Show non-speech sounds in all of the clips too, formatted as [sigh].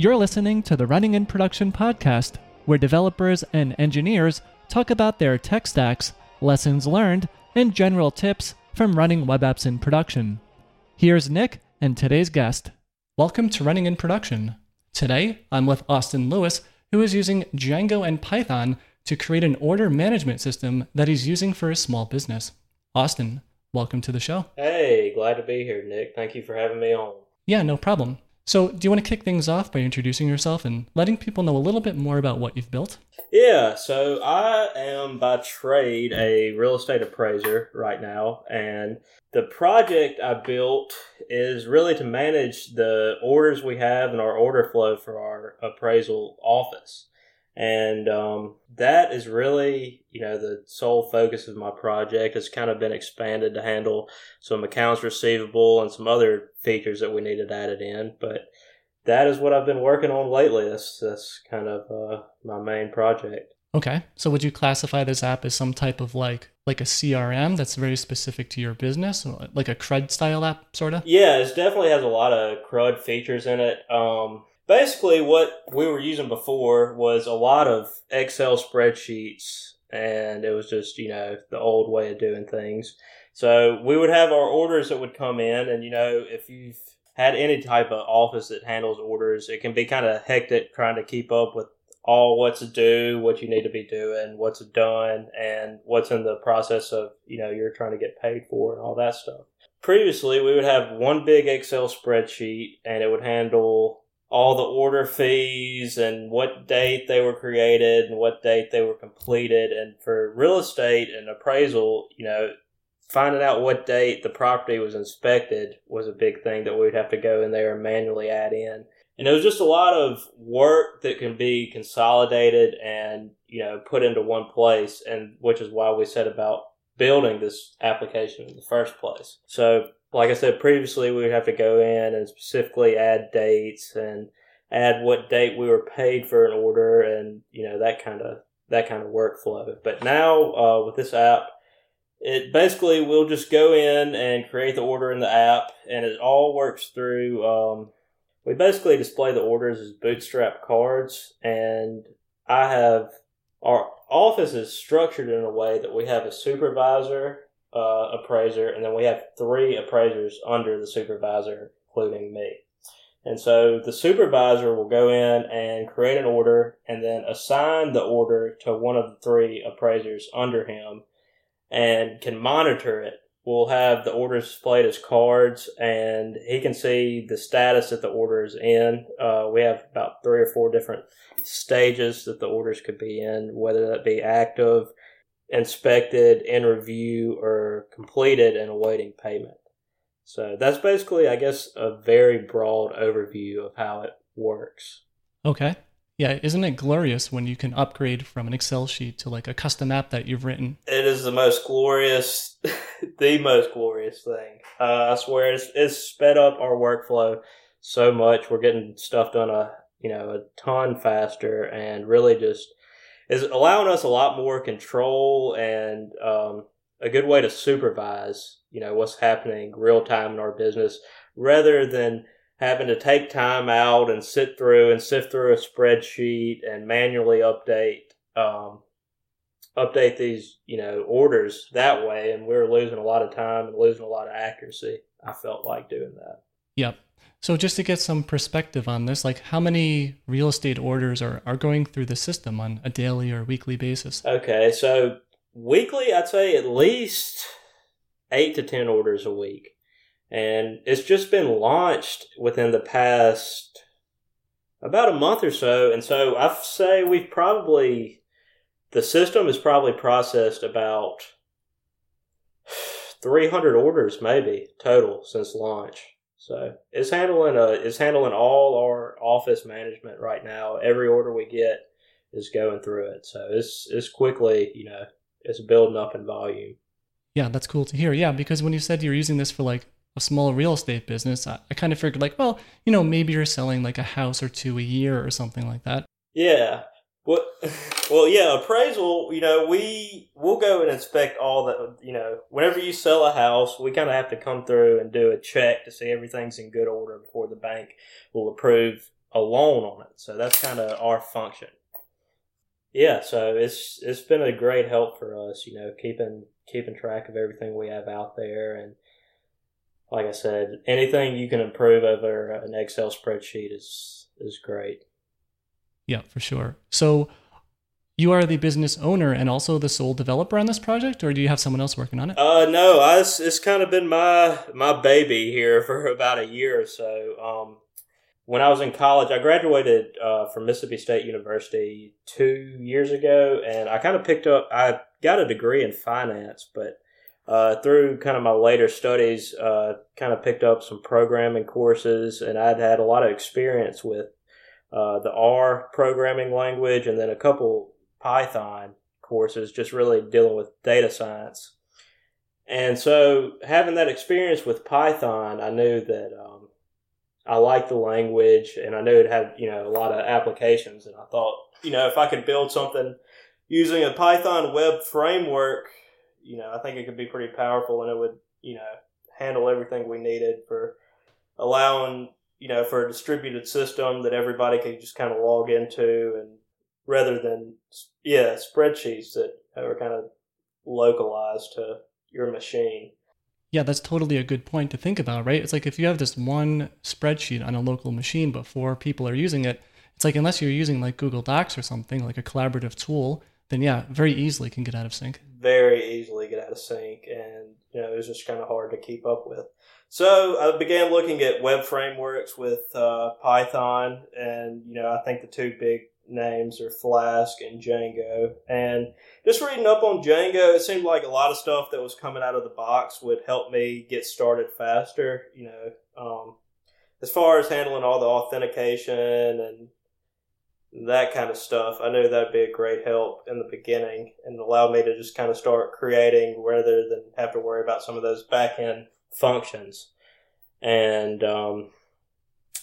You're listening to the Running in Production podcast, where developers and engineers talk about their tech stacks, lessons learned, and general tips from running web apps in production. Here's Nick and today's guest. Welcome to Running in Production. Today, I'm with Austin Lewis, who is using Django and Python to create an order management system that he's using for his small business. Austin, welcome to the show. Hey, glad to be here, Nick. Thank you for having me on. Yeah, no problem. So, do you want to kick things off by introducing yourself and letting people know a little bit more about what you've built? Yeah, so I am by trade a real estate appraiser right now, and the project I built is really to manage the orders we have and our order flow for our appraisal office. And um, that is really, you know, the sole focus of my project. has kind of been expanded to handle some accounts receivable and some other features that we needed added in. But that is what I've been working on lately. That's that's kind of uh, my main project. Okay. So would you classify this app as some type of like like a CRM that's very specific to your business, like a CRUD style app, sort of? Yeah, it definitely has a lot of CRUD features in it. Um, basically what we were using before was a lot of Excel spreadsheets and it was just, you know, the old way of doing things. So we would have our orders that would come in and you know, if you've had any type of office that handles orders, it can be kind of hectic trying to keep up with all what's due, what you need to be doing, what's done, and what's in the process of, you know, you're trying to get paid for and all that stuff. Previously, we would have one big Excel spreadsheet and it would handle all the order fees and what date they were created and what date they were completed. And for real estate and appraisal, you know, finding out what date the property was inspected was a big thing that we'd have to go in there and manually add in. And it was just a lot of work that can be consolidated and, you know, put into one place. And which is why we said about building this application in the first place. So like I said previously, we would have to go in and specifically add dates and add what date we were paid for an order and you know that kind of that kind of workflow. But now uh, with this app, it basically we'll just go in and create the order in the app, and it all works through. Um, we basically display the orders as bootstrap cards, and I have our office is structured in a way that we have a supervisor uh, appraiser, and then we have three appraisers under the supervisor, including me. And so the supervisor will go in and create an order and then assign the order to one of the three appraisers under him and can monitor it. We'll have the orders displayed as cards and he can see the status that the order is in. Uh, we have about three or four different stages that the orders could be in, whether that be active, inspected, in review, or completed and awaiting payment. So that's basically, I guess, a very broad overview of how it works. Okay. Yeah, isn't it glorious when you can upgrade from an Excel sheet to like a custom app that you've written? It is the most glorious, [laughs] the most glorious thing. Uh, I swear, it's, it's sped up our workflow so much. We're getting stuff done a you know a ton faster, and really just is allowing us a lot more control and um, a good way to supervise, you know, what's happening real time in our business rather than having to take time out and sit through and sift through a spreadsheet and manually update um, update these you know orders that way. And we are losing a lot of time and losing a lot of accuracy i felt like doing that. Yep so just to get some perspective on this, like how many real estate orders are, are going through the system on a daily or weekly basis? Okay, so weekly, I'd say at least eight to 10 orders a week. And it's just been launched within the past about a month or so. And so I say we've probably, the system has probably processed about 300 orders maybe total since launch. So it's handling a it's handling all our office management right now. Every order we get is going through it. So it's it's quickly, you know, it's building up in volume. Yeah, that's cool to hear. Yeah, because when you said you're using this for like a small real estate business, I, I kind of figured like, well, you know, maybe you're selling like a house or two a year or something like that. Yeah. Well, [laughs] well, yeah, appraisal, you know, we, we'll go and inspect all the, you know, whenever you sell a house, we kind of have to come through and do a check to see everything's in good order before the bank will approve a loan on it. So that's kind of our function. Yeah, so it's it's been a great help for us, you know, keeping keeping track of everything we have out there and like I said, anything you can improve over an Excel spreadsheet is is great. Yeah, for sure. So you are the business owner and also the sole developer on this project, or do you have someone else working on it? Uh, no, I, it's kind of been my my baby here [laughs] for about a year or so. Um, when I was in college, I graduated uh, from Mississippi State University two years ago, and I kind of picked up. I got a degree in finance, but uh, through kind of my later studies, uh, kind of picked up some programming courses, and I'd had a lot of experience with uh, the R programming language, and then a couple Python courses, just really dealing with data science. And so, having that experience with Python, I knew that um, I liked the language and I knew it had, you know, a lot of applications. And I thought, you know, if I could build something using a Python web framework, you know, I think it could be pretty powerful and it would, you know, handle everything we needed for allowing, you know, for a distributed system that everybody can just kind of log into and rather than, yeah, spreadsheets that are kind of localized to your machine. Yeah, that's totally a good point to think about, right? It's like if you have this one spreadsheet on a local machine, but four people are using it, it's like unless you're using like Google Docs or something, like a collaborative tool, then yeah, very easily can get out of sync. Very easily get out of sync. And, you know, it was just kind of hard to keep up with. So I began looking at web frameworks with uh, Python, and, you know, I think the two big names are Flask and Django. And just reading up on Django, it seemed like a lot of stuff that was coming out of the box would help me get started faster. You know, um, as far as handling all the authentication and that kind of stuff, I knew that'd be a great help in the beginning and allow me to just kind of start creating rather than have to worry about some of those back end functions. And um,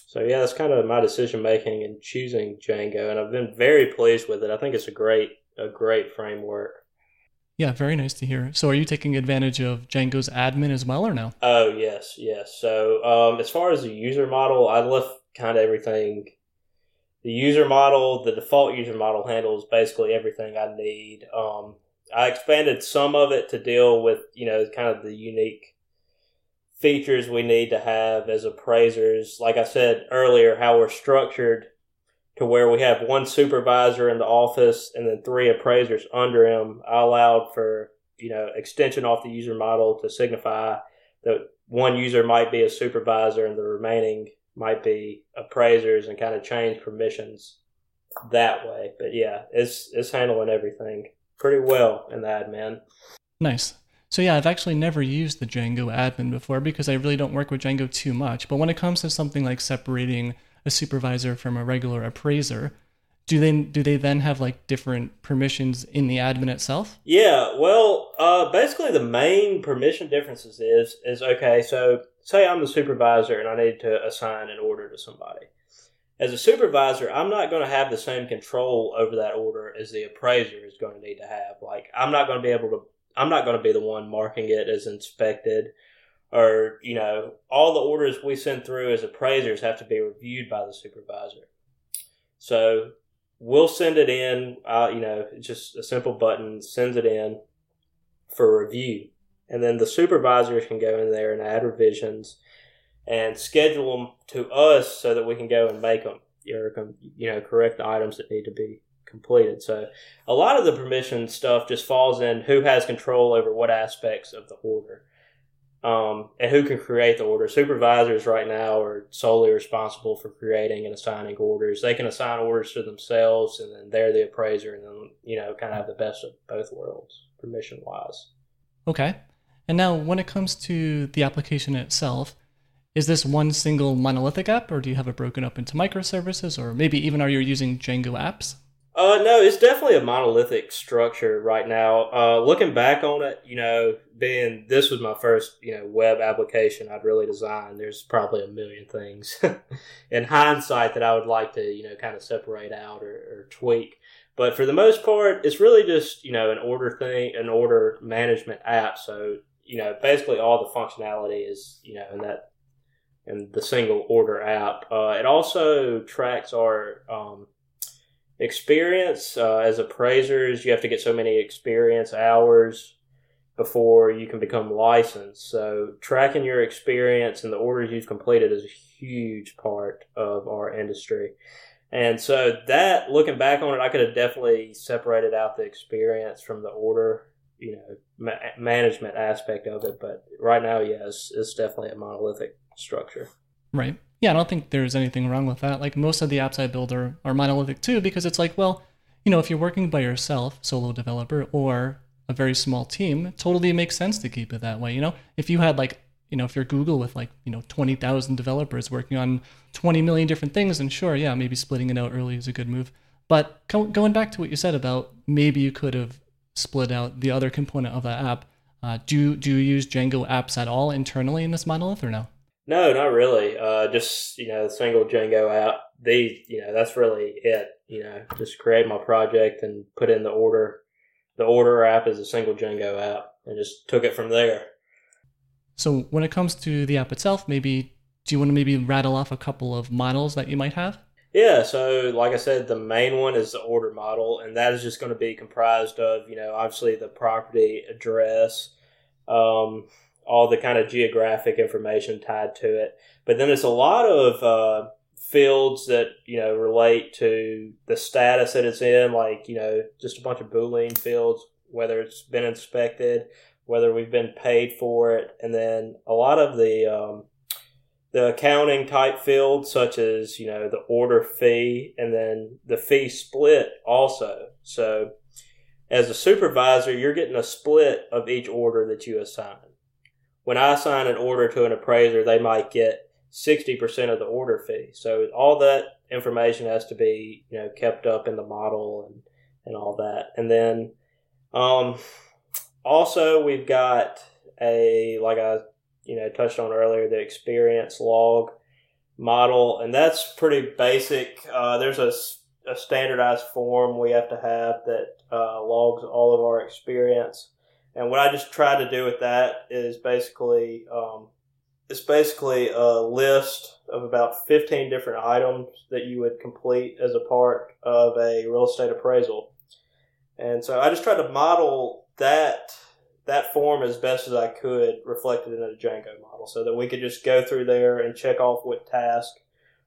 so yeah, that's kind of my decision making and choosing Django, and I've been very pleased with it. I think it's a great a great framework. Yeah, very nice to hear. So, are you taking advantage of Django's admin as well, or no? Oh yes, yes. So, um, as far as the user model, I left kind of everything. The user model, the default user model handles basically everything I need. Um, I expanded some of it to deal with you know kind of the unique features we need to have as appraisers. Like I said earlier, how we're structured to where we have one supervisor in the office and then three appraisers under him. I allowed for, you know, extension off the user model to signify that one user might be a supervisor and the remaining might be appraisers and kind of change permissions that way. But yeah, it's it's handling everything pretty well in the admin. Nice. So yeah, I've actually never used the Django admin before because I really don't work with Django too much. But when it comes to something like separating a supervisor from a regular appraiser, do they do they then have like different permissions in the admin itself? Yeah, well, uh, basically the main permission differences is is okay. So say I'm the supervisor and I need to assign an order to somebody. As a supervisor, I'm not going to have the same control over that order as the appraiser is going to need to have. Like I'm not going to be able to I'm not going to be the one marking it as inspected or, you know, all the orders we send through as appraisers have to be reviewed by the supervisor. So we'll send it in, uh, you know, just a simple button sends it in for review. And then the supervisors can go in there and add revisions and schedule them to us so that we can go and make them, you know, correct the items that need to be completed. So a lot of the permission stuff just falls in who has control over what aspects of the order. Um, and who can create the order. Supervisors right now are solely responsible for creating and assigning orders. They can assign orders to themselves, and then they're the appraiser, and then you know kind of have the best of both worlds, permission wise. Okay. And now, when it comes to the application itself, is this one single monolithic app, or do you have it broken up into microservices, or maybe even are you using Django apps? Uh, no, it's definitely a monolithic structure right now. Uh, looking back on it, you know, being this was my first, you know, web application I'd really designed. There's probably a million things [laughs] in hindsight that I would like to, you know, kind of separate out or, or tweak. But for the most part, it's really just, you know, an order thing, an order management app. So, you know, basically all the functionality is, you know, in that in the single order app. Uh, it also tracks our um, experience uh, as appraisers. You have to get so many experience hours before you can become licensed. So tracking your experience and the orders you've completed is a huge part of our industry. And so that looking back on it, I could have definitely separated out the experience from the order, you know, ma- management aspect of it. But right now, yes, it's definitely a monolithic structure. Right. Yeah, I don't think there's anything wrong with that. Like most of the apps I build are, are monolithic too, because it's like, well, you know, if you're working by yourself, solo developer, or a very small team, totally makes sense to keep it that way. You know, if you had like, you know, if you're Google with like, you know, 20,000 developers working on 20 million different things, then sure, yeah, maybe splitting it out early is a good move. But going back to what you said about maybe you could have split out the other component of that app, uh, do, do you use Django apps at all internally in this monolith or no? No, not really. Uh, just you know, single Django app. They, you know, that's really it. You know, just create my project and put in the order. The order app is a single Django app, and just took it from there. So when it comes to the app itself, maybe do you want to maybe rattle off a couple of models that you might have? Yeah, so like I said, the main one is the order model, and that is just going to be comprised of, you know, obviously the property address, um, all the kind of geographic information tied to it. But then there's a lot of uh, fields that you know relate to the status that it's in, like you know just a bunch of boolean fields, whether it's been inspected, whether we've been paid for it, and then a lot of the um, the accounting type fields, such as you know the order fee, and then the fee split also. So as a supervisor, you're getting a split of each order that you assign when I assign an order to an appraiser, they might get 60% of the order fee. So all that information has to be, you know, kept up in the model and, and all that. And then um, also we've got a, like I, you know, touched on earlier, the experience log model. And that's pretty basic. Uh, there's a, a standardized form we have to have that uh, logs all of our experience and what I just tried to do with that is basically, um, it's basically a list of about 15 different items that you would complete as a part of a real estate appraisal. And so I just tried to model that that form as best as I could reflected in a Django model so that we could just go through there and check off what task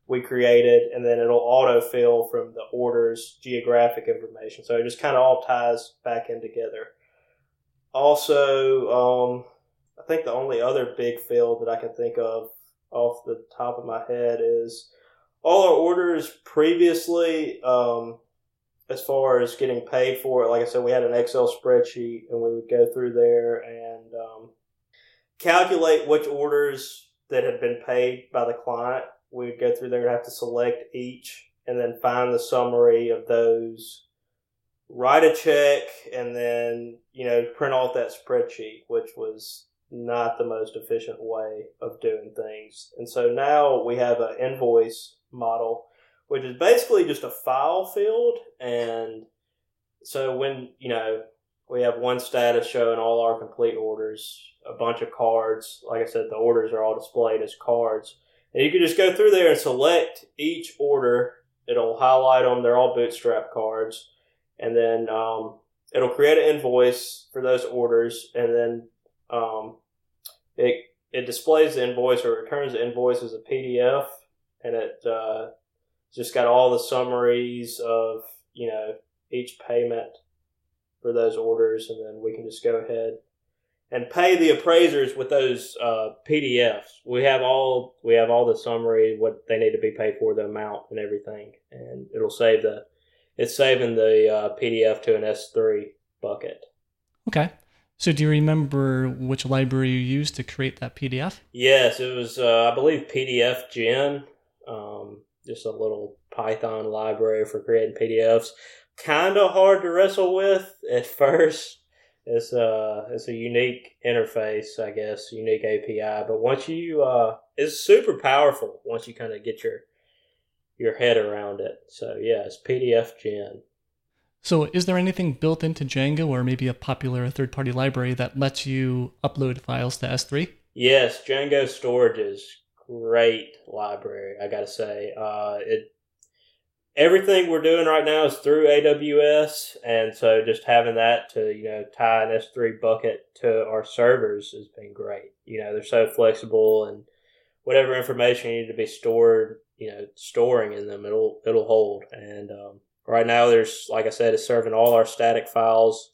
we created and then it'll autofill from the orders geographic information. So it just kind of all ties back in together. Also, um, I think the only other big field that I can think of off the top of my head is all our orders previously, um, as far as getting paid for it. Like I said, we had an Excel spreadsheet and we would go through there and um, calculate which orders that had been paid by the client. We would go through there and have to select each and then find the summary of those write a check and then you know print off that spreadsheet which was not the most efficient way of doing things and so now we have an invoice model which is basically just a file field. And so when you know we have one status showing all our complete orders a bunch of cards like i said the orders are all displayed as cards. And you can just go through there and select each order. It'll highlight them they're all bootstrap cards. And then um, it'll create an invoice for those orders, and then um, it it displays the invoice or returns the invoice as a PDF, and it uh, just got all the summaries of you know each payment for those orders, and then we can just go ahead and pay the appraisers with those uh, PDFs. We have all we have all the summary, what they need to be paid for, the amount, and everything, and it'll save the it's saving the uh, PDF to an S3 bucket. Okay. So do you remember which library you used to create that PDF? Yes, it was, uh, I believe, PDFgen, um, just a little Python library for creating PDFs. Kind of hard to wrestle with at [laughs] first. It's a uh, it's a unique interface, I guess, unique API. But once you, uh, it's super powerful once you kind of get your your head around it. So yeah, it's PDFgen. So is there anything built into Django or maybe a popular third-party library that lets you upload files to S3? Yes, Django storage is great library. I gotta say, uh, it everything we're doing right now is through AWS, and so just having that to you know tie an S3 bucket to our servers has been great. You know, they're so flexible, and whatever information you need to be stored, you know, storing in them, it'll it'll hold. And um, right now, there's like I said, it's serving all our static files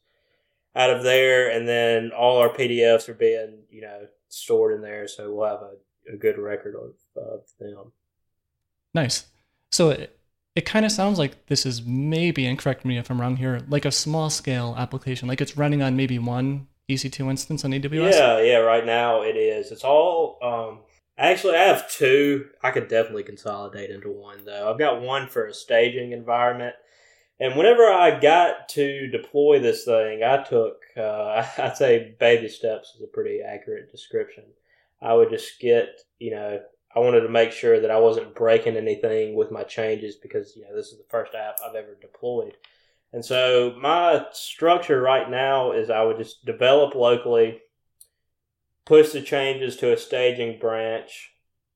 out of there, and then all our PDFs are being you know stored in there, so we'll have a, a good record of, of them. Nice. So it, it kind of sounds like this is maybe, and correct me if I'm wrong here, like a small scale application, like it's running on maybe one EC2 instance on AWS. Yeah, yeah. Right now it is. It's all. Um, actually, I have two. I could definitely consolidate into one though. I've got one for a staging environment, and whenever I got to deploy this thing, I took, uh, [laughs] I'd say baby steps is a pretty accurate description. I would just get, you know, I wanted to make sure that I wasn't breaking anything with my changes because, you know, this is the first app I've ever deployed. And so my structure right now is I would just develop locally, push the changes to a staging branch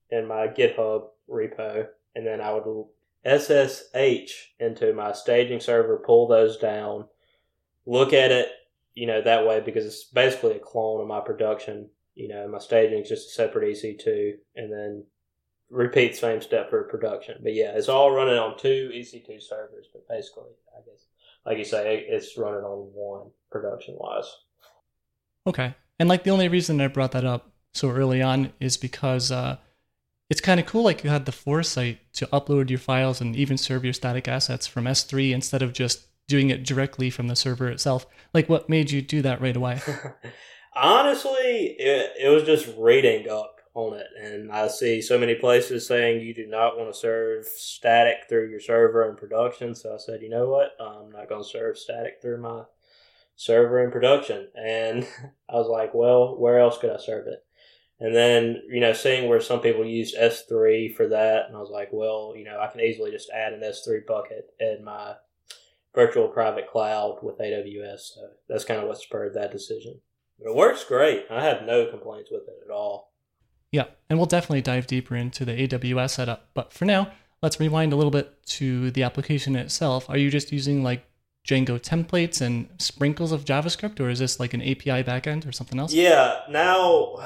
in my GitHub repo, and then I would SSH into my staging server, pull those down, look at it, you know, that way because it's basically a clone of my production. You know, my staging is just a separate EC2 and then repeat the same step for production. But yeah, it's all running on two EC2 servers, but basically, I guess, like you say, it's running on one production wise. Okay. And like the only reason I brought that up so early on is because, uh, it's kind of cool like you had the foresight to upload your files and even serve your static assets from S3 instead of just doing it directly from the server itself. Like what made you do that right away? [laughs] Honestly, it, it was just reading up on it and I see so many places saying you do not want to serve static through your server in production. So I said, you know what? I'm not going to serve static through my server in production. And [laughs] I was like, well, where else could I serve it? And then, you know, seeing where some people use S3 for that, and I was like, well, you know, I can easily just add an S3 bucket in my virtual private cloud with AWS. So that's kind of what spurred that decision. But it works great. I have no complaints with it at all. Yeah, and we'll definitely dive deeper into the AWS setup. But for now, let's rewind a little bit to the application itself. Are you just using like Django templates and sprinkles of JavaScript, or is this like an API backend or something else? Yeah, now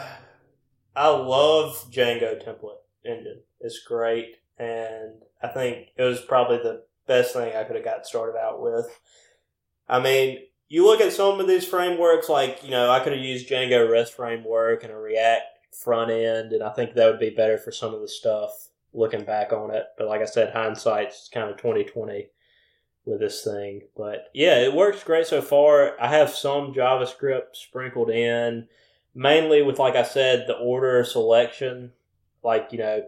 I love Django template engine. It's great, and I think it was probably the best thing I could have got started out with. I mean, you look at some of these frameworks, like you know, I could have used Django REST framework and a React front end, and I think that would be better for some of the stuff looking back on it. But like I said, hindsight's kind of twenty twenty with this thing. But yeah, it works great so far. I have some JavaScript sprinkled in mainly with like I said, the order selection. Like you know,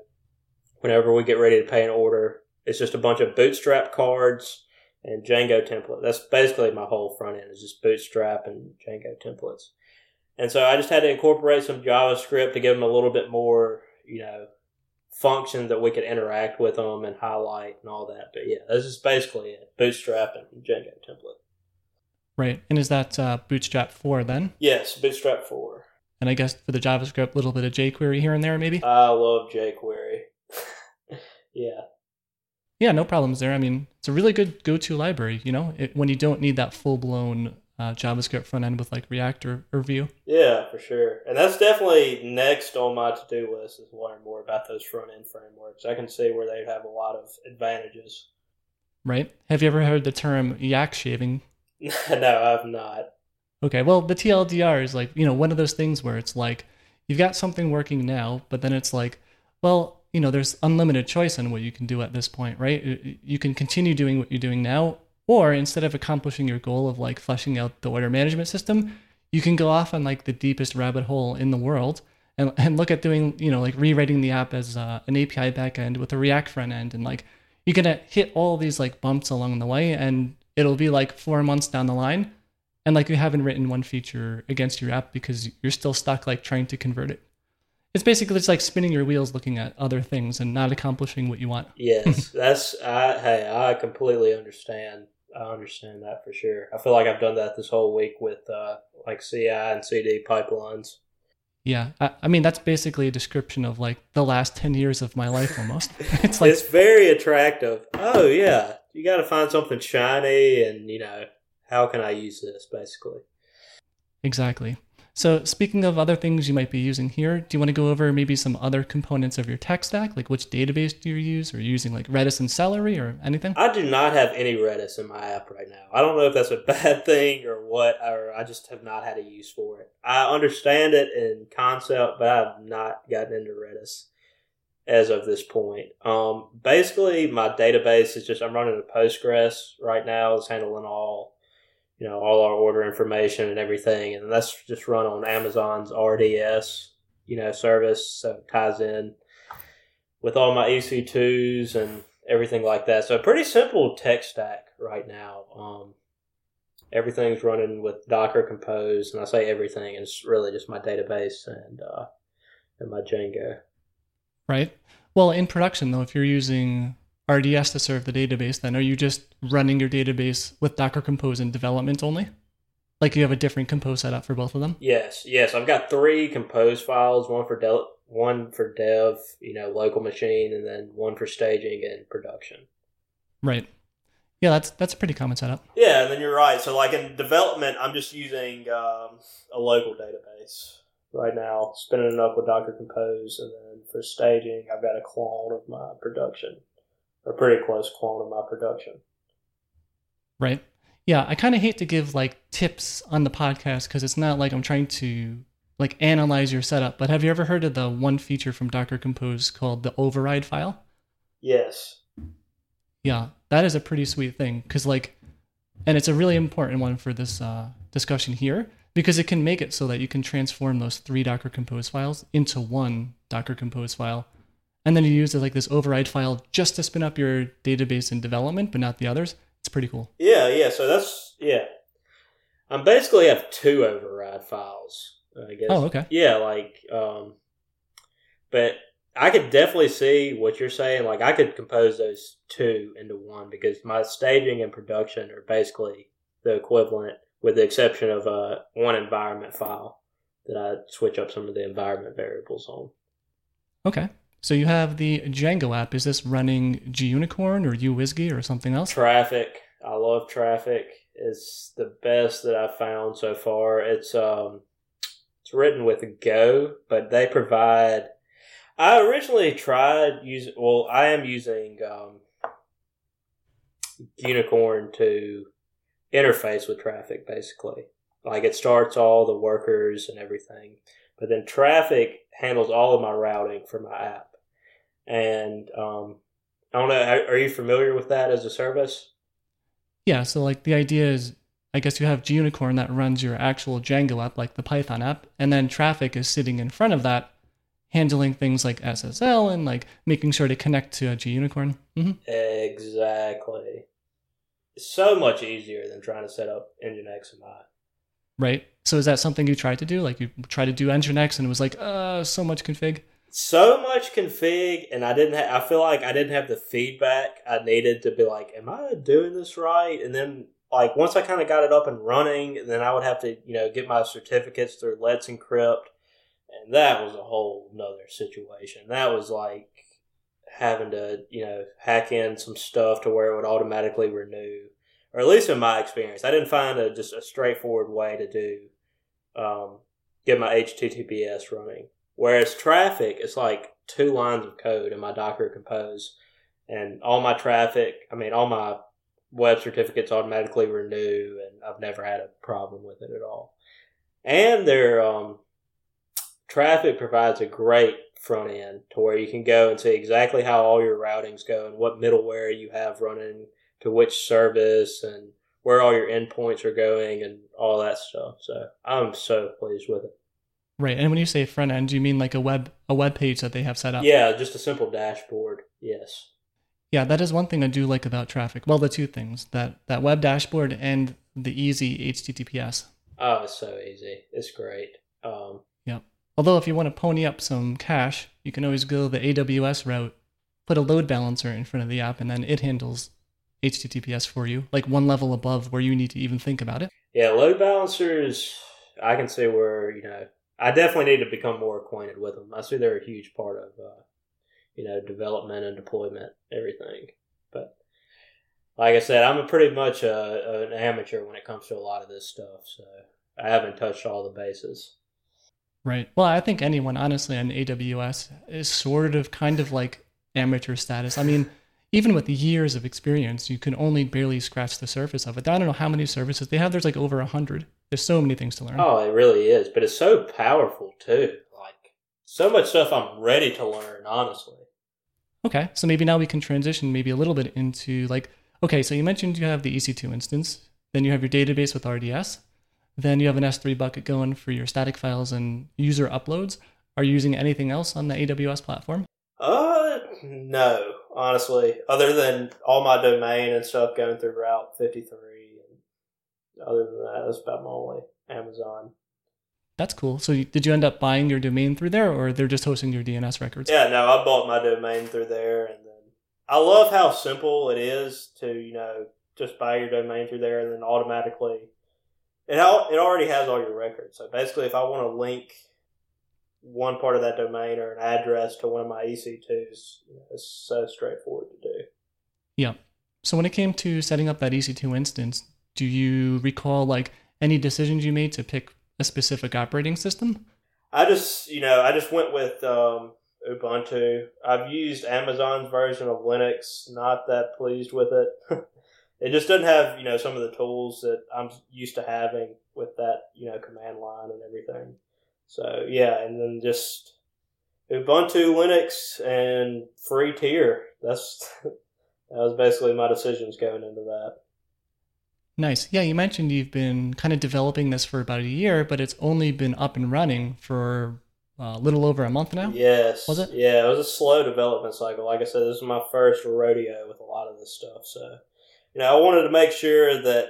whenever we get ready to pay an order, it's just a bunch of Bootstrap cards and Django template. That's basically my whole front end is just Bootstrap and Django templates. And so I just had to incorporate some JavaScript to give them a little bit more, you know, function that we could interact with them and highlight and all that. But yeah, this is basically it: Bootstrap and Django template. Right. And is that uh, Bootstrap 4 then? Yes, Bootstrap 4. And I guess for the JavaScript, a little bit of jQuery here and there, maybe. I love jQuery. [laughs] yeah. Yeah, no problems there. I mean, it's a really good go-to library. You know, it, when you don't need that full-blown uh, JavaScript front end with like React or, or Vue. Yeah, for sure. And that's definitely next on my to-do list is learn more about those front end frameworks. I can see where they have a lot of advantages. Right. Have you ever heard the term yak shaving? [laughs] no, I've not. Okay, well, the TLDR is like, you know, one of those things where it's like you've got something working now, but then it's like, well, you know, there's unlimited choice in what you can do at this point, right? You can continue doing what you're doing now, or instead of accomplishing your goal of like fleshing out the order management system, you can go off on like the deepest rabbit hole in the world and, and look at doing, you know, like rewriting the app as uh, an API backend with a React front end. And like you're to hit all these like bumps along the way and it'll be like four months down the line and like you haven't written one feature against your app because you're still stuck like trying to convert it it's basically just like spinning your wheels looking at other things and not accomplishing what you want [laughs] yes that's i hey i completely understand i understand that for sure i feel like i've done that this whole week with uh like ci and cd pipelines Yeah, I, I, mean that's basically a description of like the last ten years of my life almost. [laughs] it's like it's very attractive. Oh yeah, you got to find something shiny, and you know how can I use this basically. Exactly. So, speaking of other things you might be using here, do you want to go over maybe some other components of your tech stack? Like which database do you use? Or using like Redis and Celery or anything? I do not have any Redis in my app right now. I don't know if that's a [laughs] bad thing or what, or I just have not had a use for it. I understand it in concept, but I have not gotten into Redis as of this point. Um, basically, my database is just I'm running a Postgres right now. It's handling all you know all our order information and everything, and that's just run on Amazon's RDS you know service, so it ties in with all my EC2s and everything like that. So pretty simple tech stack right now. Um, everything's running with Docker Compose, and I say everything, it's really just my database and uh, and my Django. Right. Well, in production though, if you're using RDS to serve the database, then are you just running your database with Docker Compose in development only? Like you have a different compose setup for both of them? Yes, yes. I've got three compose files, one for dev, one for dev, you know, local machine, and then one for staging and production. Right. Yeah, that's that's a pretty common setup. Yeah, and then you're right. So like in development, I'm just using um, a local database right now, spinning it up with Docker Compose, and then for staging, I've got a clone of my production a pretty close clone of my production. Right. Yeah, I kind of hate to give like tips on the podcast because it's not like I'm trying to like analyze your setup. But have you ever heard of the one feature from Docker Compose called the override file? Yes. Yeah, that is a pretty sweet thing because like, and it's a really important one for this uh, discussion here because it can make it so that you can transform those three Docker Compose files into one Docker Compose file and then you use it like this override file just to spin up your database in development, but not the others. It's pretty cool. Yeah, yeah. So that's yeah. I basically have two override files. I guess. Oh, okay. Yeah, like, um, but I could definitely see what you're saying. Like, I could compose those two into one because my staging and production are basically the equivalent, with the exception of uh, one environment file that I switch up some of the environment variables on. Okay. So you have the Django app. Is this running gUnicorn or uWSGI or something else? Traefik. I love Traefik. It's the best that I've found so far. It's um, it's written with Go, but they provide. I originally tried using. Well, I am using um, Unicorn to interface with Traefik, basically. Like it starts all the workers and everything, but then Traefik handles all of my routing for my app. And um, I don't know, are you familiar with that as a service? Yeah, so like the idea is I guess you have gUnicorn that runs your actual Django app, like the Python app, and then Traefik is sitting in front of that, handling things like SSL and like making sure to connect to a gUnicorn. Mm-hmm. Exactly. It's so much easier than trying to set up Nginx and my. Right. So is that something you tried to do? Like you tried to do Nginx and it was like, uh, so much config? So much config, and I didn't. Ha- I feel like I didn't have the feedback I needed to be like, "Am I doing this right?" And then, like, once I kind of got it up and running, then I would have to, you know, get my certificates through Let's Encrypt, and that was a whole nother situation. That was like having to, you know, hack in some stuff to where it would automatically renew or at least in my experience, I didn't find a just a straightforward way to do um, get my HTTPS running. Whereas Traefik is like two lines of code in my Docker Compose, and all my traffic, I mean, all my web certificates automatically renew, and I've never had a problem with it at all. And their um, Traefik provides a great front end to where you can go and see exactly how all your routings go and what middleware you have running to which service and where all your endpoints are going and all that stuff. So I'm so pleased with it. Right. And when you say front end, do you mean like a web a web page that they have set up? Yeah, just a simple dashboard. Yes. Yeah, that is one thing I do like about Traefik. Well, the two things that that web dashboard and the easy HTTPS. Oh, it's so easy. It's great. Um, yeah. Although if you want to pony up some cash, you can always go the AWS route, put a load balancer in front of the app, and then it handles HTTPS for you, like one level above where you need to even think about it. Yeah, load balancers, I can see where, you know, I definitely need to become more acquainted with them. I see they're a huge part of, uh, you know, development and deployment, everything. But like I said, I'm a pretty much a, an amateur when it comes to a lot of this stuff, so I haven't touched all the bases. Right. Well, I think anyone, honestly, on AWS is sort of kind of like amateur status. I mean, even with years of experience, you can only barely scratch the surface of it. I don't know how many services they have. There's like over a hundred. There's so many things to learn. Oh, it really is, but it's so powerful too. Like so much stuff I'm ready to learn, honestly. Okay, so maybe now we can transition maybe a little bit into like okay, so you mentioned you have the EC2 instance, then you have your database with RDS, then you have an S3 bucket going for your static files and user uploads. Are you using anything else on the AWS platform? Uh, no, honestly, other than all my domain and stuff going through Route 53. Other than that, that's about my only Amazon. That's cool. So, did you end up buying your domain through there, or they're just hosting your DNS records? Yeah, no, I bought my domain through there, and then I love how simple it is to you know just buy your domain through there, and then automatically it all, it already has all your records. So basically, if I want to link one part of that domain or an address to one of my EC2s, you know, it's so straightforward to do. Yeah. So when it came to setting up that EC2 instance, do you recall like any decisions you made to pick a specific operating system? I just, you know, I just went with um, Ubuntu. I've used Amazon's version of Linux. Not that pleased with it. [laughs] it just doesn't have, you know, some of the tools that I'm used to having with that, you know, command line and everything. So yeah, and then just Ubuntu, Linux, and free tier. That's [laughs] that was basically my decisions going into that. Nice. Yeah, you mentioned you've been kind of developing this for about a year, but it's only been up and running for uh, a little over a month now. Yes. Was it? Yeah, it was a slow development cycle. Like I said, this is my first rodeo with a lot of this stuff. So, you know, I wanted to make sure that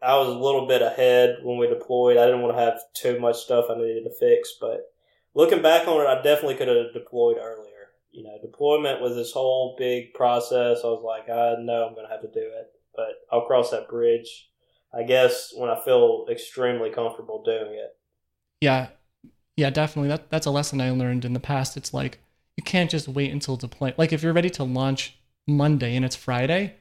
I was a little bit ahead when we deployed. I didn't want to have too much stuff I needed to fix, but looking back on it, I definitely could have deployed earlier. You know, deployment was this whole big process. I was like, I know I'm going to have to do it but I'll cross that bridge, I guess, when I feel extremely comfortable doing it. Yeah, yeah, definitely. That that's a lesson I learned in the past. It's like you can't just wait until deploy. Like if you're ready to launch Monday and it's Friday,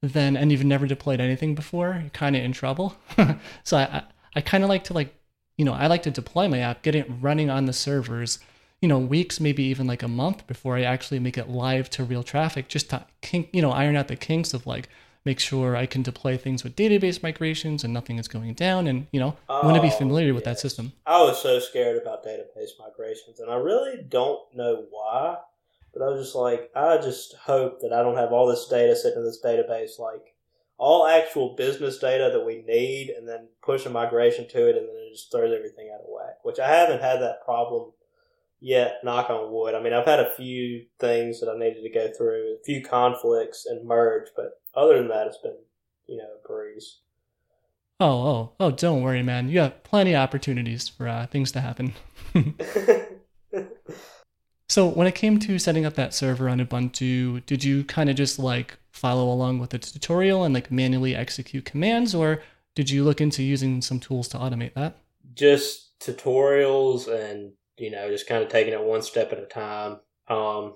then and you've never deployed anything before, you're kind of in trouble. [laughs] so I I, I kind of like to like you know I like to deploy my app, get it running on the servers. You know, weeks, maybe even like a month before I actually make it live to real traffic, just to you know, iron out the kinks of like, make sure I can deploy things with database migrations and nothing is going down. And, you know, oh, I want to be familiar yes. with that system. I was so scared about database migrations, and I really don't know why. But I was just like, I just hope that I don't have all this data sitting in this database, like all actual business data that we need, and then push a migration to it, and then it just throws everything out of whack. Which I haven't had that problem yet, knock on wood. I mean, I've had a few things that I needed to go through, a few conflicts and merge, but other than that, it's been, you know, a breeze. Oh, oh, oh, don't worry, man. You have plenty of opportunities for uh, things to happen. [laughs] so, when it came to setting up that server on Ubuntu, did you kind of just like follow along with the tutorial and like manually execute commands, or did you look into using some tools to automate that? Just tutorials and you know, just kind of taking it one step at a time. Um,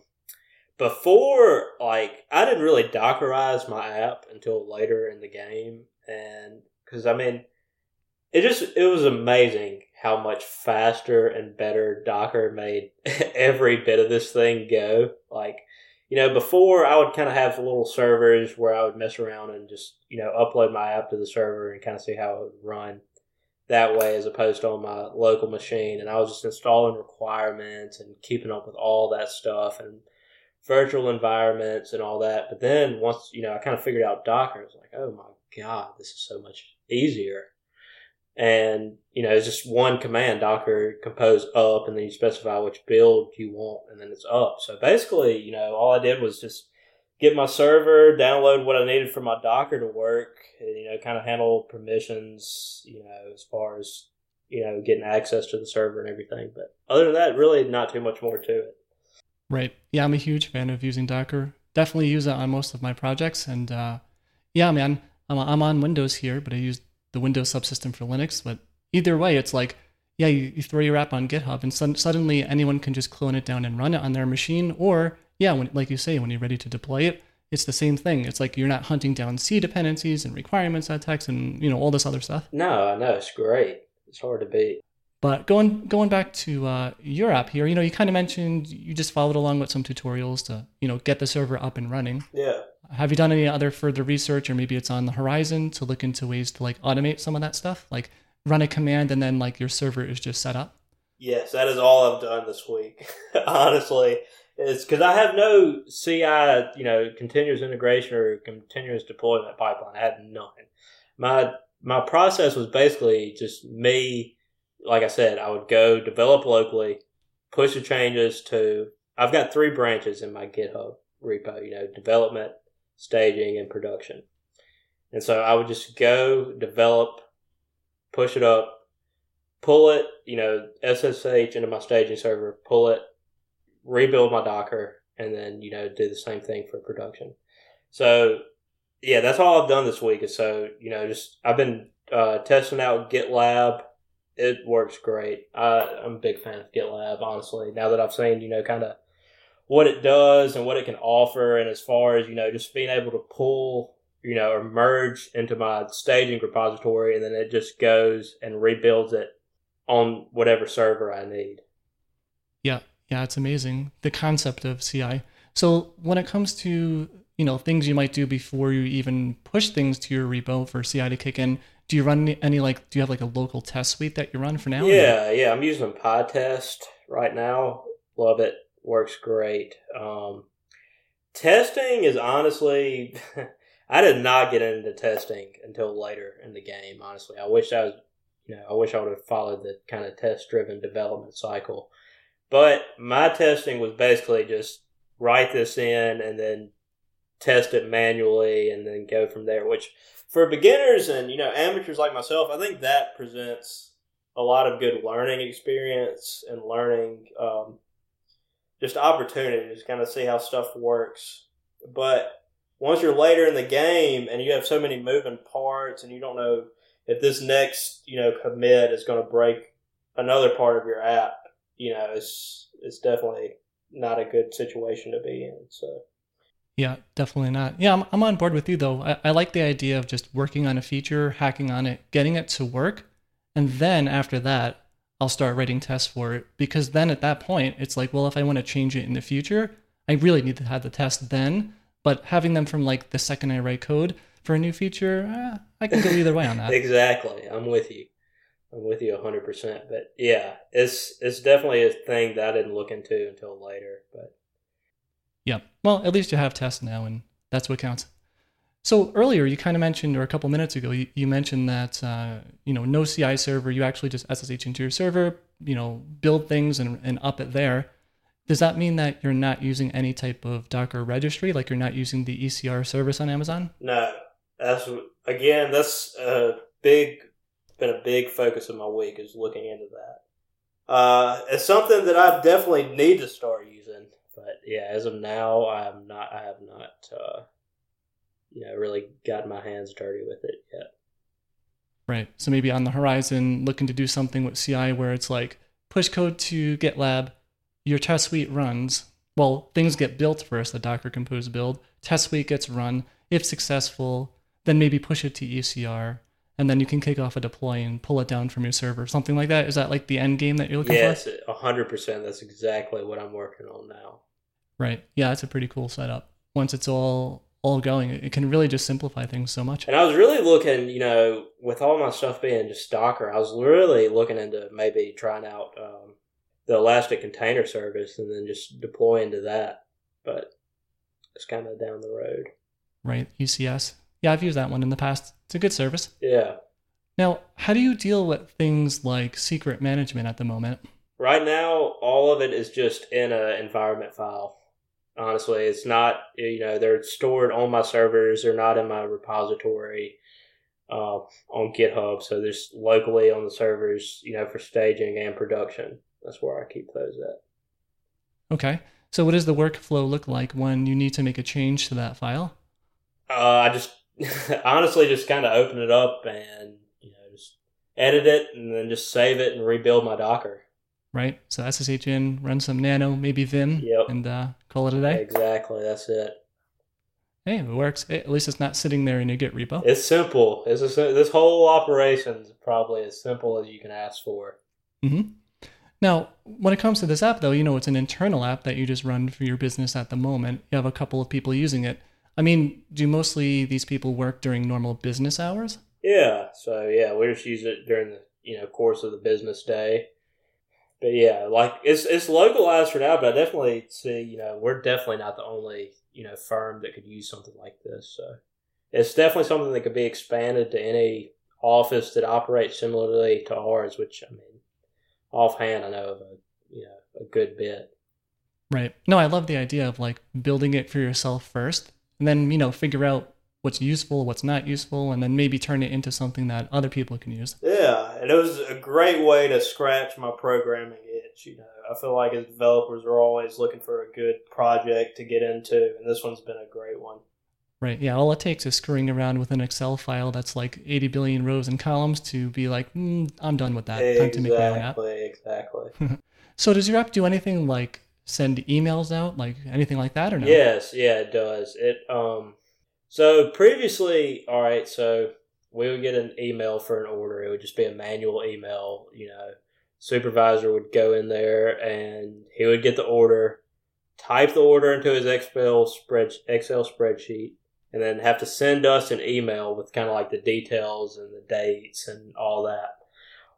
before, like, I didn't really Dockerize my app until later in the game, and because I mean, it just it was amazing how much faster and better Docker made [laughs] every bit of this thing go. Like, you know, before I would kind of have little servers where I would mess around and just you know upload my app to the server and kind of see how it would run that way as opposed to on my local machine. And I was just installing requirements and keeping up with all that stuff and virtual environments and all that. But then once, you know, I kind of figured out Docker, I was like, oh my God, this is so much easier. And, you know, it's just one command, Docker compose up, and then you specify which build you want, and then it's up. So basically, you know, all I did was just get my server, download what I needed for my Docker to work, and, you know, kind of handle permissions, you know, as far as, you know, getting access to the server and everything. But other than that, really not too much more to it. Right. Yeah, I'm a huge fan of using Docker. Definitely use it on most of my projects. And uh, yeah, man, I'm, I'm on Windows here, but I use the Windows subsystem for Linux. But either way, it's like yeah, you, you throw your app on GitHub and sud- suddenly anyone can just clone it down and run it on their machine. Or, yeah, when, like you say, when you're ready to deploy it, it's the same thing. It's like you're not hunting down C dependencies and requirements at text and, you know, all this other stuff. No, I know. It's great. It's hard to beat. But going going back to uh, your app here, you know, you kind of mentioned you just followed along with some tutorials to, you know, get the server up and running. Yeah. Have you done any other further research, or maybe it's on the horizon to look into ways to like automate some of that stuff, like run a command and then like your server is just set up? Yes, that is all I've done this week. [laughs] Honestly, is because I have no CI, you know, continuous integration or continuous deployment pipeline. I had none. My my process was basically just me. Like I said, I would go develop locally, push the changes to. I've got three branches in my GitHub repo. You know, development, staging, and production. And so I would just go develop, push it up, pull it, you know, SSH into my staging server, pull it, rebuild my Docker, and then, you know, do the same thing for production. So, yeah, that's all I've done this week. Is so, you know, just I've been uh, testing out GitLab. It works great. I'm a big fan of GitLab, honestly. Now that I've seen, you know, kind of what it does and what it can offer, and as far as, you know, just being able to pull you know, or merge into my staging repository, and then it just goes and rebuilds it on whatever server I need. Yeah, yeah, it's amazing the concept of CI. So when it comes to you know things you might do before you even push things to your repo for CI to kick in, do you run any, any like do you have like a local test suite that you run for now? Yeah, yeah, I'm using PyTest right now. Love it. Works great. Um, testing is honestly. [laughs] I did not get into testing until later in the game. Honestly, I wish I was, you know, I wish I would have followed the kind of test-driven development cycle. But my testing was basically just write this in and then test it manually and then go from there. Which for beginners and you know amateurs like myself, I think that presents a lot of good learning experience and learning um, just opportunities, kind of see how stuff works. But once you're later in the game and you have so many moving parts and you don't know if this next you know commit is going to break another part of your app, you know, it's it's definitely not a good situation to be in. So. Yeah, definitely not. Yeah, I'm, I'm on board with you though. I, I like the idea of just working on a feature, hacking on it, getting it to work, and then after that, I'll start writing tests for it because then at that point, it's like, well, if I want to change it in the future, I really need to have the test then but having them from like the second I write code for a new feature, eh, I can go either way on that. [laughs] exactly. I'm with you. I'm with you 100%. But yeah, it's it's definitely a thing that I didn't look into until later, but yeah. Well, at least you have tests now and that's what counts. So earlier you kind of mentioned, or a couple minutes ago, you, you mentioned that uh, you know no CI server, you actually just SSH into your server, you know, build things and, and up it there. Does that mean that you're not using any type of Docker registry, like you're not using the ECR service on Amazon? No, that's again, that's a big, been a big focus of my week is looking into that. Uh, it's something that I definitely need to start using, but yeah, as of now, I'm not. I have not, uh, you know, really gotten my hands dirty with it yet. Right. So maybe on the horizon, looking to do something with CI where it's like push code to GitLab your test suite runs. Well, things get built first, the Docker Compose build. Test suite gets run. If successful, then maybe push it to ECR, and then you can kick off a deploy and pull it down from your server. Something like that. Is that like the end game that you're looking yes, for? Yes, hundred percent. That's exactly what I'm working on now. Right. Yeah, it's a pretty cool setup. Once it's all all going, it can really just simplify things so much. And I was really looking, you know, with all my stuff being just Docker, I was really looking into maybe trying out um, the Elastic Container Service and then just deploy into that. But it's kind of down the road. Right, ECS. Yeah, I've used that one in the past. It's a good service. Yeah. Now, how do you deal with things like secret management at the moment? Right now, all of it is just in an environment file. Honestly, it's not, you know, they're stored on my servers. They're not in my repository uh, on GitHub. So they're locally on the servers, you know, for staging and production. That's where I keep those at. Okay. So what does the workflow look like when you need to make a change to that file? Uh, I just [laughs] honestly just kind of open it up and you know just edit it, and then just save it and rebuild my Docker. Right. So SSH in, run some Nano, maybe Vim, Yep. and uh, call it a day. Exactly, that's it. Hey, it works. At least it's not sitting there in your Git repo. It's simple. It's a, this whole operation is probably as simple as you can ask for. Mm-hmm. Now, when it comes to this app, though, you know, it's an internal app that you just run for your business at the moment. You have a couple of people using it. I mean, do mostly these people work during normal business hours? Yeah, so yeah, we just use it during the you know course of the business day. But yeah, like it's it's localized for now, but I definitely see you know we're definitely not the only you know firm that could use something like this. So it's definitely something that could be expanded to any office that operates similarly to ours. Which I mean, offhand, I know of a you know a good bit. Right. No, I love the idea of like building it for yourself first and then, you know, figure out what's useful, what's not useful, and then maybe turn it into something that other people can use. Yeah, and it was a great way to scratch my programming itch. You know, I feel like as developers, we're always looking for a good project to get into, and this one's been a great one. Right. Yeah. All it takes is screwing around with an Excel file that's like 80 billion rows and columns to be like, mm, I'm done with that. Time to make my own app. Exactly, exactly. [laughs] So does your app do anything like send emails out, like anything like that, or no? Yes, yeah, it does. It um so previously, all right, so we would get an email for an order. It would just be a manual email, you know. Supervisor would go in there and he would get the order, type the order into his Excel spread Excel spreadsheet, and then have to send us an email with kind of like the details and the dates and all that.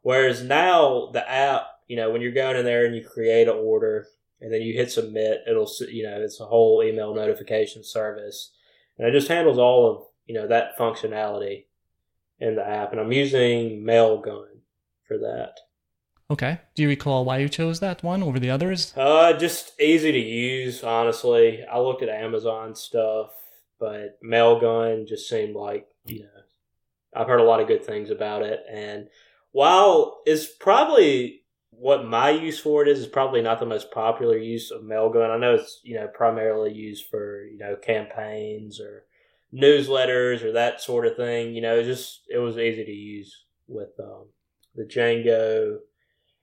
Whereas now the app, you know, when you're going in there and you create an order and then you hit submit, it'll you know it's a whole email notification service, and it just handles all of you know that functionality in the app. And I'm using Mailgun for that. Okay. Do you recall why you chose that one over the others? Uh, just easy to use, honestly. I looked at Amazon stuff, but Mailgun just seemed like, you know, I've heard a lot of good things about it. And while it's probably what my use for it is, is probably not the most popular use of Mailgun. I know it's, you know, primarily used for, you know, campaigns or newsletters or that sort of thing. You know, it just, it was easy to use with um, the Django.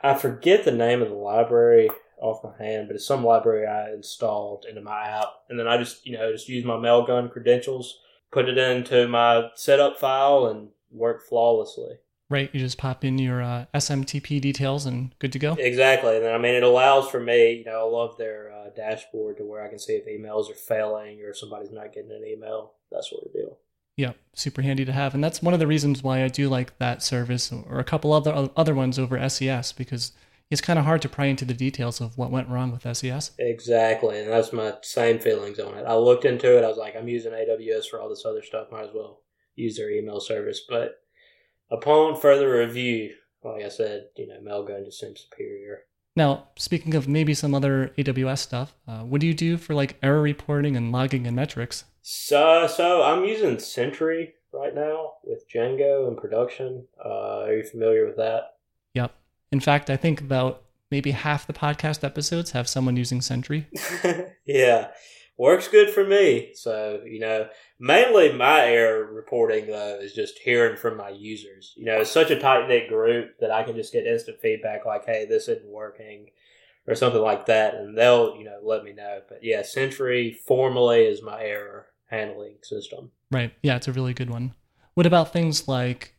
I forget the name of the library off my hand, but it's some library I installed into my app, and then I just you know just use my Mailgun credentials, put it into my setup file, and work flawlessly. Right. You just pop in your uh, SMTP details and good to go. Exactly, and then I mean it allows for me. You know, I love their uh, dashboard to where I can see if emails are failing or somebody's not getting an email, that sort of deal. Yeah, super handy to have, and that's one of the reasons why I do like that service or a couple other other ones over SES because it's kind of hard to pry into the details of what went wrong with SES. Exactly, and that's my same feelings on it. I looked into it. I was like, I'm using AWS for all this other stuff. Might as well use their email service. But upon further review, like I said, you know, Mailgun just seems superior. Now, speaking of maybe some other AWS stuff, uh, what do you do for like error reporting and logging and metrics? So, so I'm using Sentry right now with Django in production. Uh, are you familiar with that? Yep. In fact, I think about maybe half the podcast episodes have someone using Sentry. [laughs] yeah, works good for me. So you know, mainly my error reporting though is just hearing from my users. You know, it's such a tight knit group that I can just get instant feedback like, "Hey, this isn't working." Or something like that, and they'll, you know, let me know. But yeah, Sentry formally is my error handling system. Right. Yeah, it's a really good one. What about things like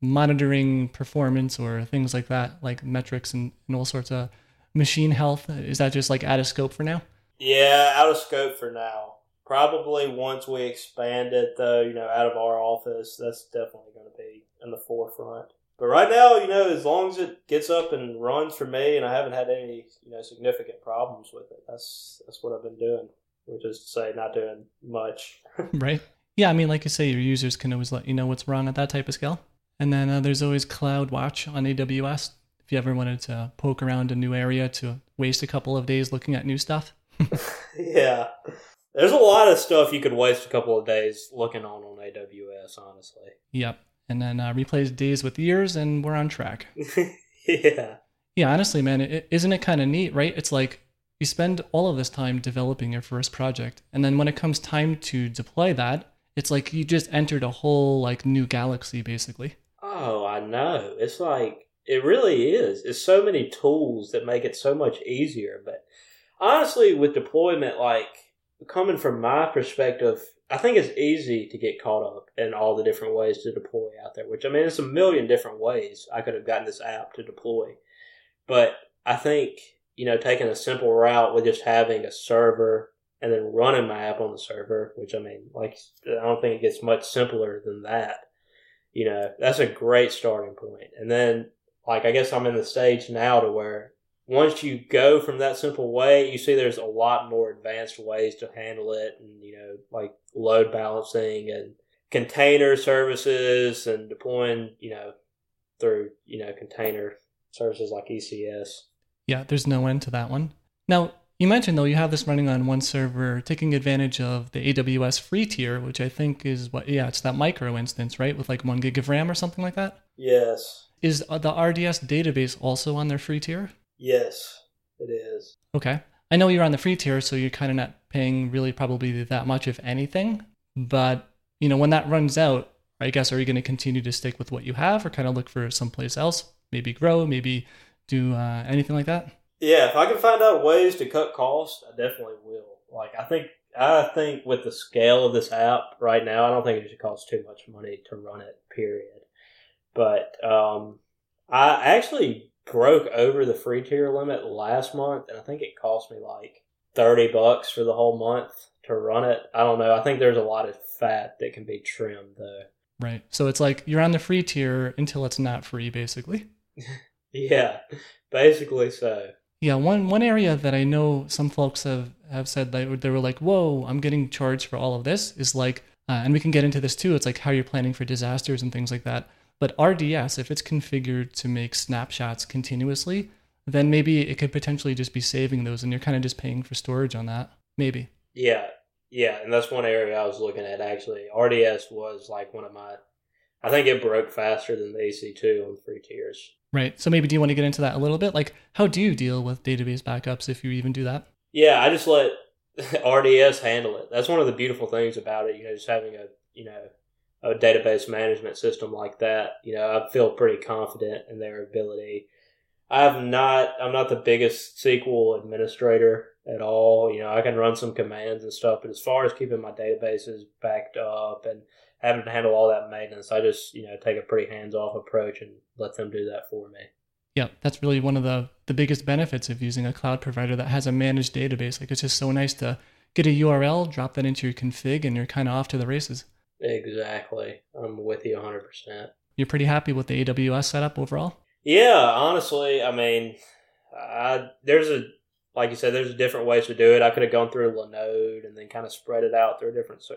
monitoring performance or things like that, like metrics and, and all sorts of machine health? Is that just like out of scope for now? Yeah, out of scope for now. Probably once we expand it, though, you know, out of our office, that's definitely going to be in the forefront. But right now, you know, as long as it gets up and runs for me, and I haven't had any, you know, significant problems with it, that's that's what I've been doing. Which is to say, not doing much. [laughs] right. Yeah, I mean, like you say, your users can always let you know what's wrong at that type of scale. And then uh, there's always CloudWatch on AWS. If you ever wanted to poke around a new area to waste a couple of days looking at new stuff. [laughs] yeah, there's a lot of stuff you could waste a couple of days looking on on AWS. Honestly. Yep. And then uh, replace days with years, and we're on track. [laughs] yeah. Yeah, honestly, man, is isn't it kind of neat, right? It's like you spend all of this time developing your first project, and then when it comes time to deploy that, it's like you just entered a whole like new galaxy, basically. Oh, I know. It's like it really is. It's so many tools that make it so much easier. But honestly, with deployment, like coming from my perspective, I think it's easy to get caught up in all the different ways to deploy out there. Which I mean, it's a million different ways I could have gotten this app to deploy. But I think you know taking a simple route with just having a server and then running my app on the server, which I mean, like I don't think it gets much simpler than that. You know, that's a great starting point. And then like I guess I'm in the stage now to where once you go from that simple way, you see there's a lot more advanced ways to handle it, and you know, like load balancing and container services and deploying, you know, through you know container services like ECS. Yeah, there's no end to that one. Now, you mentioned though you have this running on one server, taking advantage of the AWS free tier, which I think is what yeah, it's that micro instance, right, with like one gig of RAM or something like that. Yes. Is uh, the RDS database also on their free tier? Yes, it is. Okay. I know you're on the free tier, so you're kind of not paying really probably that much, if anything. But, you know, when that runs out, I guess, are you going to continue to stick with what you have or kind of look for someplace else? Maybe grow, maybe do uh, anything like that? Yeah, if I can find out ways to cut costs, I definitely will. Like, I think I think with the scale of this app right now, I don't think it should cost too much money to run it. Period. But um, I actually broke over the free tier limit last month, and I think it cost me like thirty bucks for the whole month to run it. I don't know. I think there's a lot of fat that can be trimmed though. Right. So it's like you're on the free tier until it's not free, basically. [laughs] yeah, basically so. Yeah, one one area that I know some folks have have said that they were like, "Whoa, I'm getting charged for all of this," is like, uh, and we can get into this too. It's like how you're planning for disasters and things like that. But RDS, if it's configured to make snapshots continuously, then maybe it could potentially just be saving those and you're kind of just paying for storage on that. Maybe. Yeah. Yeah. And that's one area I was looking at actually. RDS was like one of my, I think it broke faster than the EC2 on free tiers. Right. So maybe do you want to get into that a little bit? Like, how do you deal with database backups if you even do that? Yeah, I just let [laughs] RDS handle it. That's one of the beautiful things about it. You know, just having a you know a database management system like that, you know, I feel pretty confident in their ability. I've not, I'm not the biggest SQL administrator at all. You know, I can run some commands and stuff, but as far as keeping my databases backed up and having to handle all that maintenance, I just, you know, take a pretty hands off approach and let them do that for me. Yeah, that's really one of the, the biggest benefits of using a cloud provider that has a managed database. Like it's just so nice to get a URL, drop that into your config, and you're kind of off to the races. Exactly. I'm with you 100%. You're pretty happy with the AWS setup overall? Yeah, honestly, I mean, I, there's a, like you said, there's different ways to do it. I could have gone through Linode and then kind of spread it out through a different, a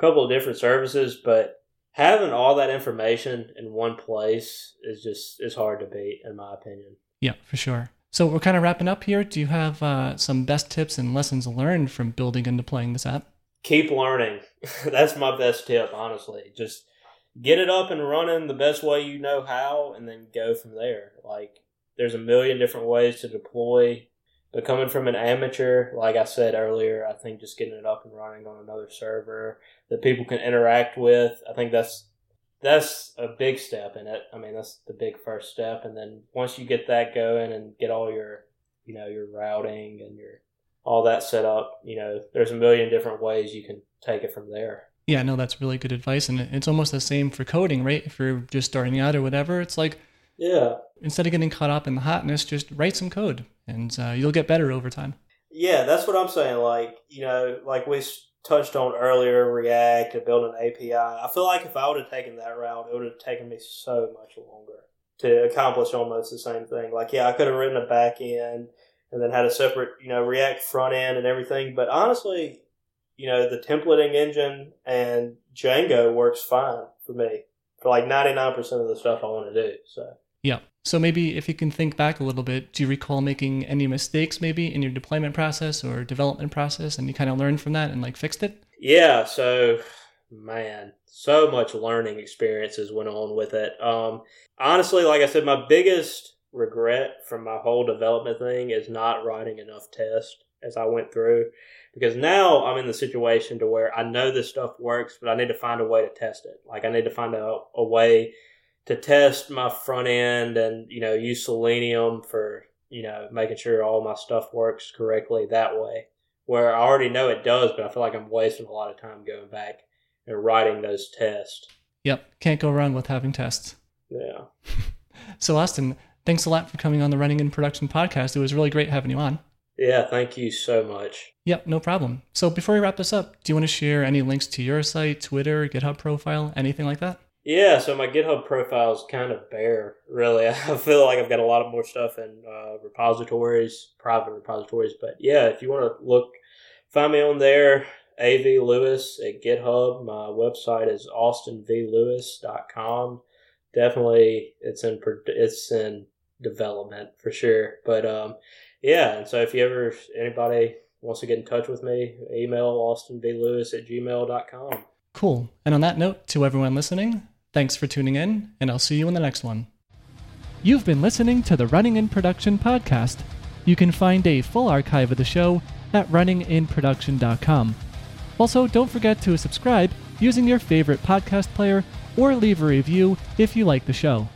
couple of different services, but having all that information in one place is just, is hard to beat, in my opinion. Yeah, for sure. So we're kind of wrapping up here. Do you have uh, some best tips and lessons learned from building and deploying this app? Keep learning. [laughs] That's my best tip, honestly. Just get it up and running the best way you know how, and then go from there. Like, there's a million different ways to deploy. But coming from an amateur, like I said earlier, I think just getting it up and running on another server that people can interact with, I think that's that's a big step in it. I mean, that's the big first step, and then once you get that going and get all your, you know, your routing and your all that set up, you know, there's a million different ways you can take it from there. Yeah, no, that's really good advice. And it's almost the same for coding, right? If you're just starting out or whatever, it's like, yeah, instead of getting caught up in the hotness, just write some code and uh, you'll get better over time. Yeah, that's what I'm saying. Like, you know, like we touched on earlier, React and building an API. I feel like if I would have taken that route, it would have taken me so much longer to accomplish almost the same thing. Like, yeah, I could have written a back end and then had a separate, you know, React front end and everything. But honestly, you know, the templating engine and Django works fine for me for like 99% of the stuff I want to do. So, yeah. So maybe if you can think back a little bit, do you recall making any mistakes maybe in your deployment process or development process and you kind of learned from that and like fixed it? Yeah. So, man, so much learning experiences went on with it. Um, honestly, like I said, my biggest regret from my whole development thing is not writing enough tests as I went through because now I'm in the situation to where I know this stuff works, but I need to find a way to test it. Like I need to find a, a way to test my front end and you know use Selenium for you know making sure all my stuff works correctly that way. Where I already know it does, but I feel like I'm wasting a lot of time going back and writing those tests. Yep, can't go wrong with having tests. Yeah. [laughs] So, Austin, thanks a lot for coming on the Running in Production podcast. It was really great having you on. Yeah, thank you so much. Yep, no problem. So, before we wrap this up, do you want to share any links to your site, Twitter, GitHub profile, anything like that? Yeah, so my GitHub profile is kind of bare, really. [laughs] I feel like I've got a lot of more stuff in uh, repositories, private repositories. But yeah, if you want to look, find me on there, AV Lewis at GitHub. My website is austinvlewis.com. Definitely, it's in it's in development for sure. But um, yeah, and so if you ever if anybody wants to get in touch with me, email austinvlewis at gmail.com. Cool. And on that note, to everyone listening, thanks for tuning in, and I'll see you in the next one. You've been listening to the Running in Production podcast. You can find a full archive of the show at runninginproduction.com. Also, don't forget to subscribe using your favorite podcast player or leave a review if you like the show.